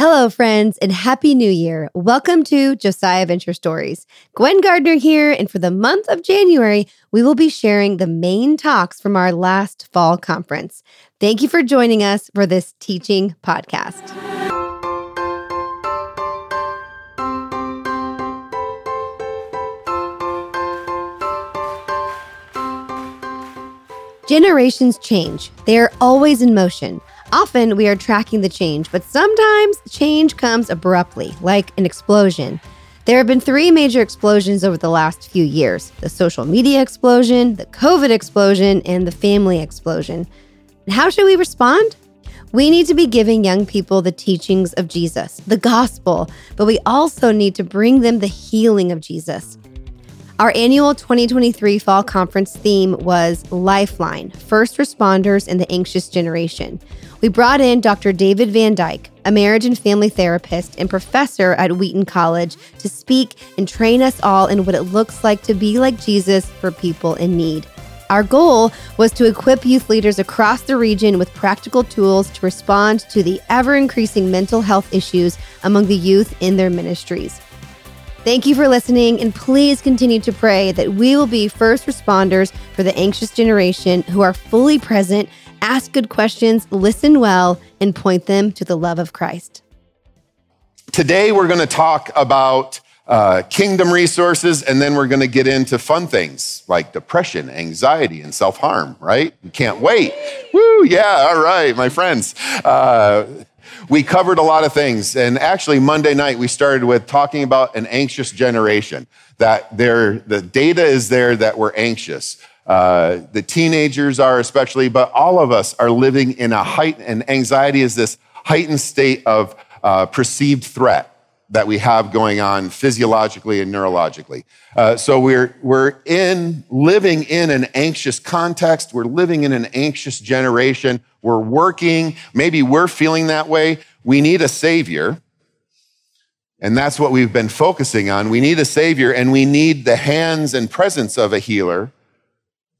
Hello, friends, and Happy New Year. Welcome to Josiah Venture Stories. Gwen Gardner here, and for the month of January, we will be sharing the main talks from our last fall conference. Thank you for joining us for this teaching podcast. Generations change, they are always in motion. Often we are tracking the change, but sometimes change comes abruptly, like an explosion. There have been three major explosions over the last few years the social media explosion, the COVID explosion, and the family explosion. How should we respond? We need to be giving young people the teachings of Jesus, the gospel, but we also need to bring them the healing of Jesus. Our annual 2023 Fall Conference theme was Lifeline First Responders in the Anxious Generation. We brought in Dr. David Van Dyke, a marriage and family therapist and professor at Wheaton College, to speak and train us all in what it looks like to be like Jesus for people in need. Our goal was to equip youth leaders across the region with practical tools to respond to the ever increasing mental health issues among the youth in their ministries. Thank you for listening, and please continue to pray that we will be first responders for the anxious generation who are fully present, ask good questions, listen well, and point them to the love of Christ. Today, we're going to talk about uh, kingdom resources, and then we're going to get into fun things like depression, anxiety, and self harm, right? We can't wait. Woo, yeah, all right, my friends. Uh, we covered a lot of things. And actually, Monday night, we started with talking about an anxious generation, that there, the data is there that we're anxious. Uh, the teenagers are especially, but all of us are living in a heightened, and anxiety is this heightened state of uh, perceived threat that we have going on physiologically and neurologically. Uh, so we're, we're in living in an anxious context. We're living in an anxious generation. We're working. Maybe we're feeling that way. We need a savior. And that's what we've been focusing on. We need a savior and we need the hands and presence of a healer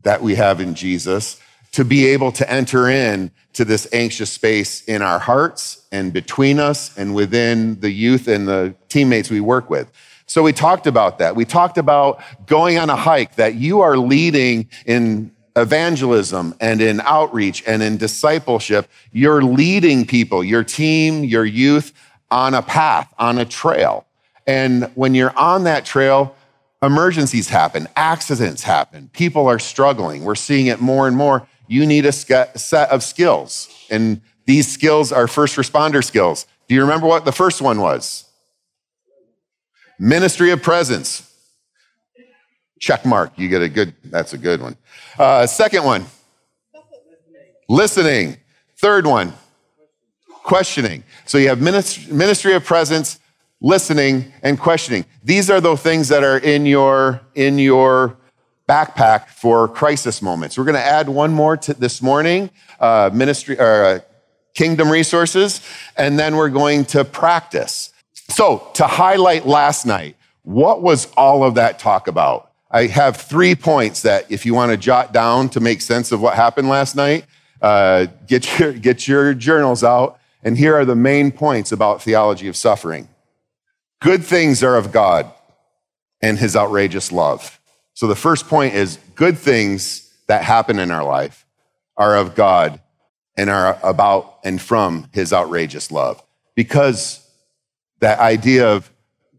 that we have in Jesus to be able to enter in to this anxious space in our hearts and between us and within the youth and the teammates we work with. So we talked about that. We talked about going on a hike that you are leading in evangelism and in outreach and in discipleship. You're leading people, your team, your youth on a path, on a trail. And when you're on that trail, emergencies happen, accidents happen, people are struggling. We're seeing it more and more you need a set of skills. And these skills are first responder skills. Do you remember what the first one was? Ministry of presence. Check mark. You get a good, that's a good one. Uh, second one, listening. Third one, questioning. So you have ministry of presence, listening, and questioning. These are the things that are in your, in your backpack for crisis moments. We're going to add one more to this morning, uh, ministry or uh, kingdom resources, and then we're going to practice. So, to highlight last night, what was all of that talk about? I have three points that if you want to jot down to make sense of what happened last night, uh, get, your, get your journals out. And here are the main points about theology of suffering. Good things are of God and his outrageous love. So the first point is good things that happen in our life are of God and are about and from his outrageous love. Because that idea of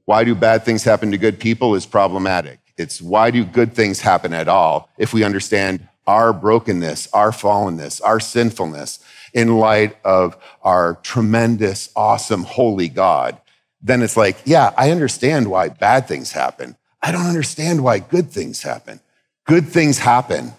why do bad things happen to good people is problematic. It's why do good things happen at all if we understand our brokenness, our fallenness, our sinfulness in light of our tremendous, awesome, holy God. Then it's like, yeah, I understand why bad things happen. I don't understand why good things happen. Good things happen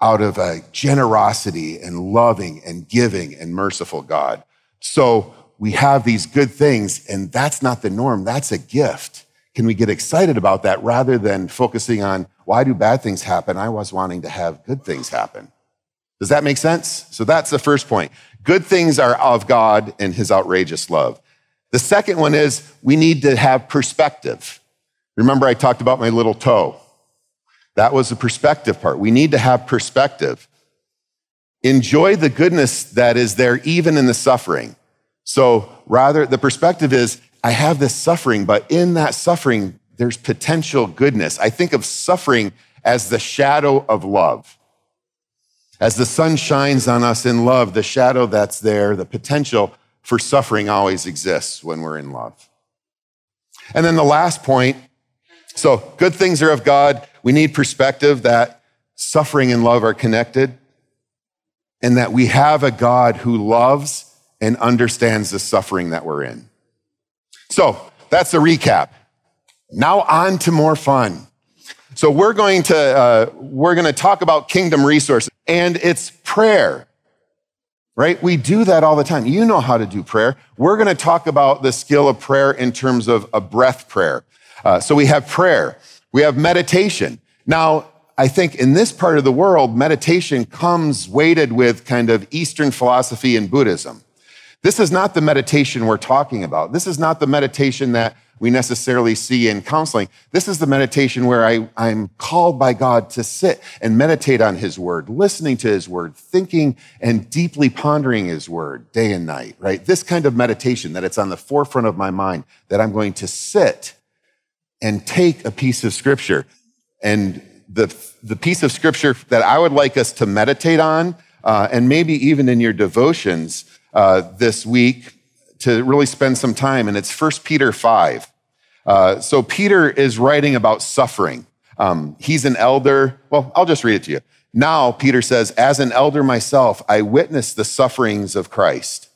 out of a generosity and loving and giving and merciful God. So we have these good things, and that's not the norm. That's a gift. Can we get excited about that rather than focusing on why do bad things happen? I was wanting to have good things happen. Does that make sense? So that's the first point. Good things are of God and his outrageous love. The second one is we need to have perspective. Remember, I talked about my little toe. That was the perspective part. We need to have perspective. Enjoy the goodness that is there, even in the suffering. So rather, the perspective is I have this suffering, but in that suffering, there's potential goodness. I think of suffering as the shadow of love. As the sun shines on us in love, the shadow that's there, the potential for suffering always exists when we're in love. And then the last point so, good things are of God. We need perspective that suffering and love are connected, and that we have a God who loves and understands the suffering that we're in. So, that's a recap. Now, on to more fun. So, we're going to, uh, we're going to talk about kingdom resources, and it's prayer right? We do that all the time. You know how to do prayer. We're going to talk about the skill of prayer in terms of a breath prayer. Uh, so we have prayer, we have meditation. Now, I think in this part of the world, meditation comes weighted with kind of Eastern philosophy and Buddhism. This is not the meditation we're talking about. This is not the meditation that we necessarily see in counseling. This is the meditation where I, I'm called by God to sit and meditate on His Word, listening to His Word, thinking and deeply pondering His Word day and night, right? This kind of meditation that it's on the forefront of my mind, that I'm going to sit and take a piece of Scripture. And the, the piece of Scripture that I would like us to meditate on, uh, and maybe even in your devotions uh, this week, to really spend some time, and it's 1 Peter 5. Uh, so Peter is writing about suffering. Um, he's an elder. Well, I'll just read it to you. Now, Peter says, as an elder myself, I witness the sufferings of Christ,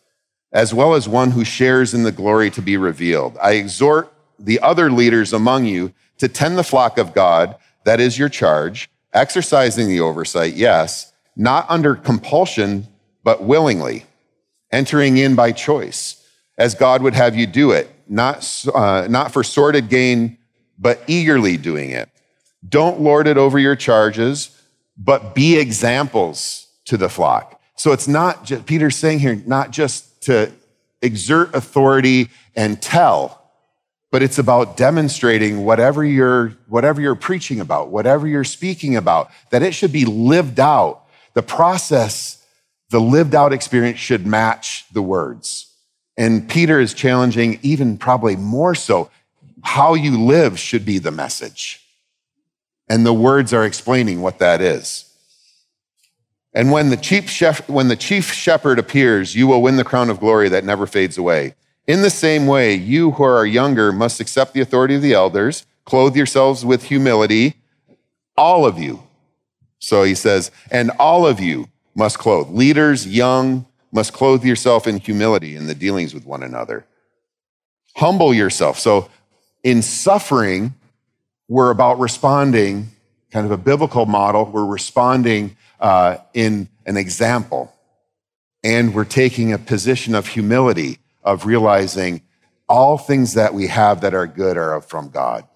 as well as one who shares in the glory to be revealed. I exhort the other leaders among you to tend the flock of God, that is your charge, exercising the oversight, yes, not under compulsion, but willingly, entering in by choice as God would have you do it, not, uh, not for sordid gain, but eagerly doing it. Don't lord it over your charges, but be examples to the flock. So it's not just, Peter's saying here, not just to exert authority and tell, but it's about demonstrating whatever you're, whatever you're preaching about, whatever you're speaking about, that it should be lived out. The process, the lived out experience should match the words. And Peter is challenging, even probably more so, how you live should be the message. And the words are explaining what that is. And when the chief, when the chief shepherd appears, you will win the crown of glory that never fades away. In the same way, you who are younger must accept the authority of the elders, clothe yourselves with humility, all of you. So he says, and all of you must clothe leaders, young, must clothe yourself in humility in the dealings with one another. Humble yourself. So in suffering, we're about responding, kind of a biblical model. We're responding uh, in an example. And we're taking a position of humility, of realizing all things that we have that are good are from God.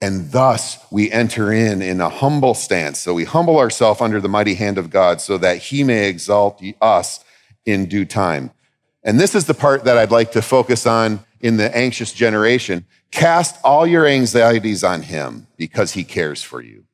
And thus we enter in in a humble stance. So we humble ourselves under the mighty hand of God so that he may exalt us in due time. And this is the part that I'd like to focus on in the anxious generation. Cast all your anxieties on him because he cares for you.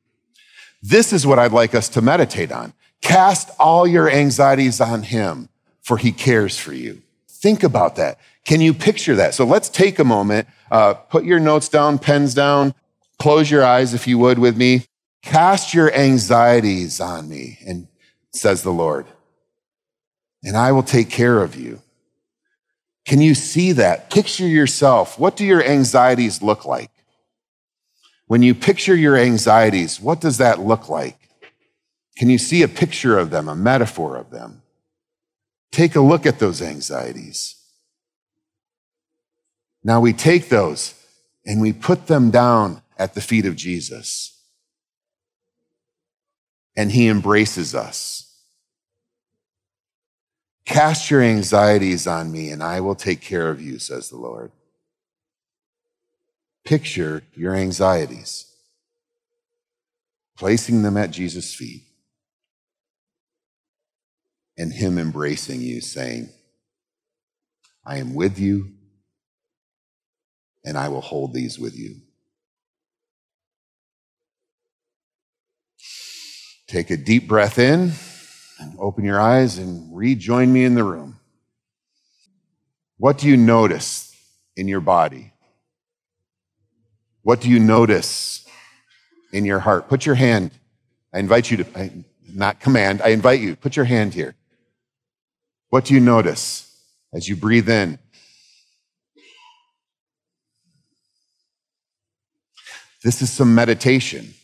This is what I'd like us to meditate on. Cast all your anxieties on him for he cares for you. Think about that. Can you picture that? So let's take a moment, uh, put your notes down, pens down, close your eyes if you would with me. Cast your anxieties on me, and says the Lord and I will take care of you. Can you see that? Picture yourself. What do your anxieties look like? When you picture your anxieties, what does that look like? Can you see a picture of them, a metaphor of them? Take a look at those anxieties. Now we take those and we put them down at the feet of Jesus. And he embraces us. Cast your anxieties on me, and I will take care of you, says the Lord. Picture your anxieties, placing them at Jesus' feet, and Him embracing you, saying, I am with you, and I will hold these with you. Take a deep breath in and open your eyes and rejoin me in the room. What do you notice in your body? What do you notice in your heart? Put your hand. I invite you to, I, not command, I invite you, put your hand here. What do you notice as you breathe in? This is some meditation.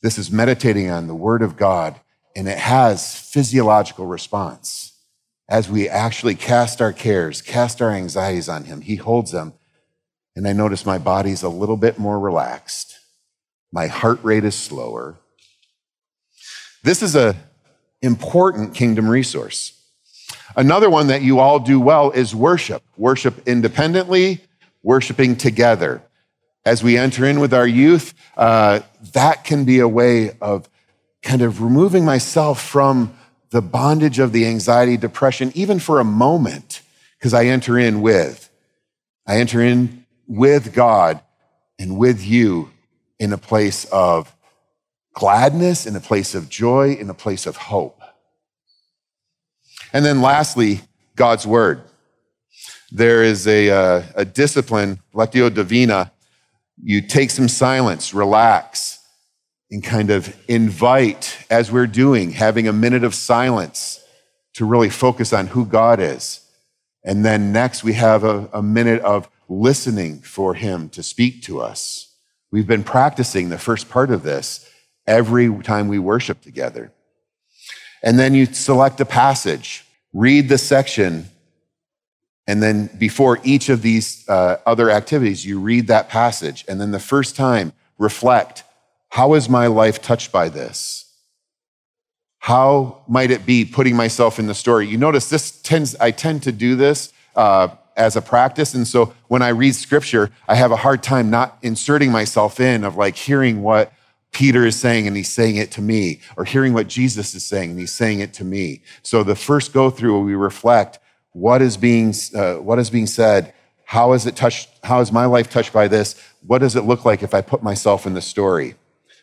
This is meditating on the Word of God, and it has physiological response. As we actually cast our cares, cast our anxieties on Him, He holds them, and I notice my body's a little bit more relaxed. My heart rate is slower. This is an important kingdom resource. Another one that you all do well is worship. Worship independently, worshiping together as we enter in with our youth, uh, that can be a way of kind of removing myself from the bondage of the anxiety, depression, even for a moment, because I enter in with. I enter in with God and with you in a place of gladness, in a place of joy, in a place of hope. And then lastly, God's word. There is a, uh, a discipline, Lectio Divina, you take some silence, relax, and kind of invite, as we're doing, having a minute of silence to really focus on who God is. And then next, we have a, a minute of listening for Him to speak to us. We've been practicing the first part of this every time we worship together. And then you select a passage, read the section and then before each of these uh, other activities, you read that passage. And then the first time, reflect how is my life touched by this? How might it be putting myself in the story? You notice this tends, I tend to do this uh, as a practice. And so when I read scripture, I have a hard time not inserting myself in of like hearing what Peter is saying and he's saying it to me, or hearing what Jesus is saying and he's saying it to me. So the first go through, we reflect what is being, uh, what is being said? How is it touched? How is my life touched by this? What does it look like if I put myself in the story?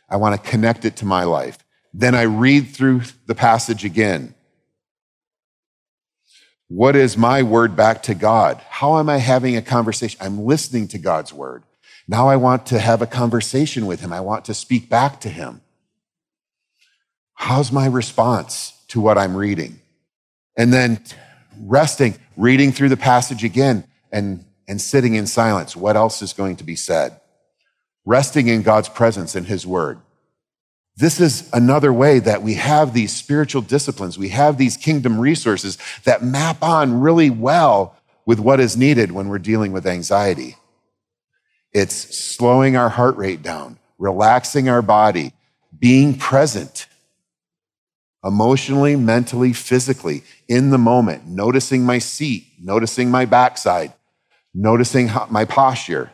I want to connect it to my life. Then I read through the passage again. What is my word back to God? How am I having a conversation? I'm listening to God's word. Now I want to have a conversation with him. I want to speak back to him. How's my response to what I'm reading? And then resting, reading through the passage again, and, and sitting in silence. What else is going to be said? Resting in God's presence and His Word. This is another way that we have these spiritual disciplines, we have these kingdom resources that map on really well with what is needed when we're dealing with anxiety. It's slowing our heart rate down, relaxing our body, being present emotionally, mentally, physically, in the moment, noticing my seat, noticing my backside, noticing my posture,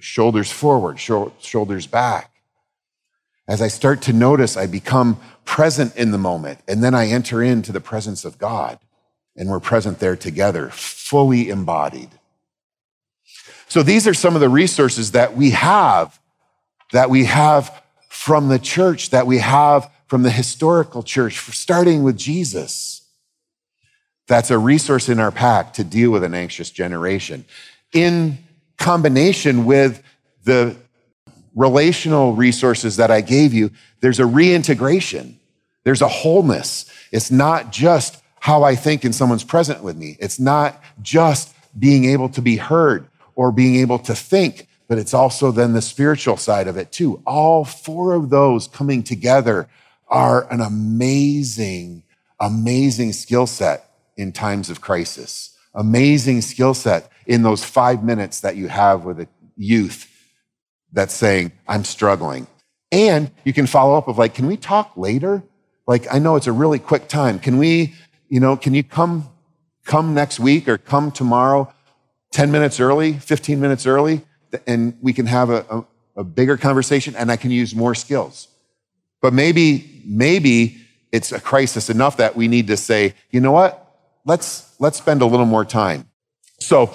shoulders forward, shoulders back. As I start to notice, I become present in the moment, and then I enter into the presence of God, and we're present there together, fully embodied. So these are some of the resources that we have, that we have from the church, that we have from the historical church, starting with Jesus. That's a resource in our pack to deal with an anxious generation. In combination with the relational resources that I gave you, there's a reintegration. There's a wholeness. It's not just how I think and someone's present with me. It's not just being able to be heard or being able to think, but it's also then the spiritual side of it too. All four of those coming together are an amazing, amazing skill set in times of crisis. Amazing skill set in those five minutes that you have with a youth that's saying, I'm struggling. And you can follow up of like, can we talk later? Like, I know it's a really quick time. Can we, you know, can you come, come next week or come tomorrow 10 minutes early, 15 minutes early, and we can have a, a, a bigger conversation and I can use more skills. But maybe, maybe it's a crisis enough that we need to say, you know what? Let's, let's spend a little more time. So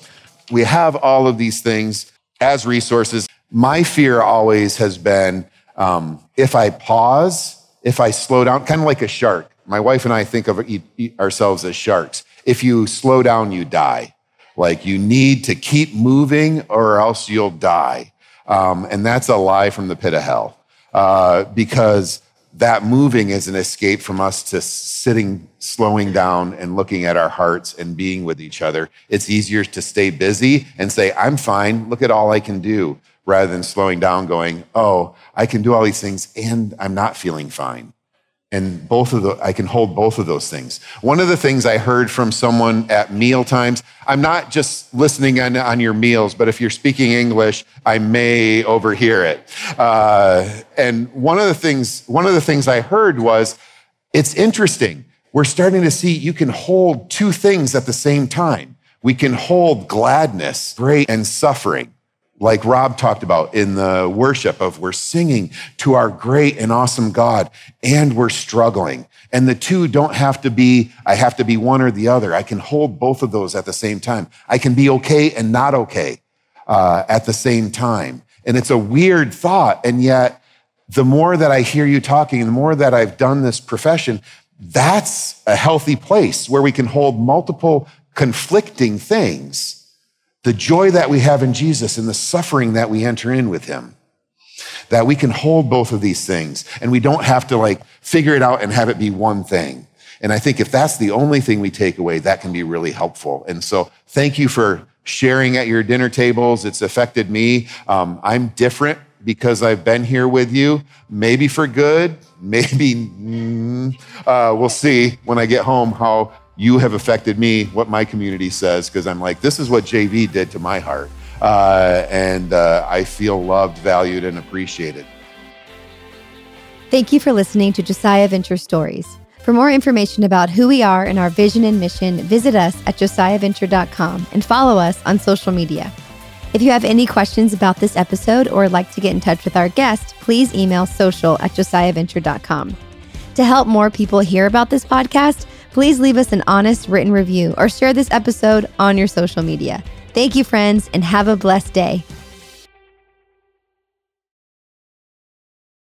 we have all of these things as resources. My fear always has been um, if I pause, if I slow down, kind of like a shark. My wife and I think of ourselves as sharks. If you slow down, you die. Like you need to keep moving or else you'll die. Um, and that's a lie from the pit of hell uh, because that moving is an escape from us to sitting, slowing down and looking at our hearts and being with each other. It's easier to stay busy and say, I'm fine. Look at all I can do rather than slowing down going, Oh, I can do all these things and I'm not feeling fine and both of the i can hold both of those things. One of the things i heard from someone at meal times i'm not just listening on, on your meals but if you're speaking english i may overhear it. Uh, and one of the things one of the things i heard was it's interesting. We're starting to see you can hold two things at the same time. We can hold gladness great and suffering like Rob talked about in the worship of we're singing to our great and awesome God and we're struggling. And the two don't have to be, I have to be one or the other. I can hold both of those at the same time. I can be okay and not okay uh, at the same time. And it's a weird thought. And yet, the more that I hear you talking, the more that I've done this profession, that's a healthy place where we can hold multiple conflicting things the joy that we have in Jesus and the suffering that we enter in with him. That we can hold both of these things and we don't have to like figure it out and have it be one thing. And I think if that's the only thing we take away, that can be really helpful. And so thank you for sharing at your dinner tables. It's affected me. Um, I'm different because I've been here with you, maybe for good, maybe mm, uh, we'll see when I get home how you have affected me, what my community says, because I'm like, this is what JV did to my heart. Uh, and uh, I feel loved, valued, and appreciated. Thank you for listening to Josiah Venture Stories. For more information about who we are and our vision and mission, visit us at josiahventure.com and follow us on social media. If you have any questions about this episode or would like to get in touch with our guest, please email social at josiahventure.com. To help more people hear about this podcast, please leave us an honest written review or share this episode on your social media. Thank you, friends, and have a blessed day.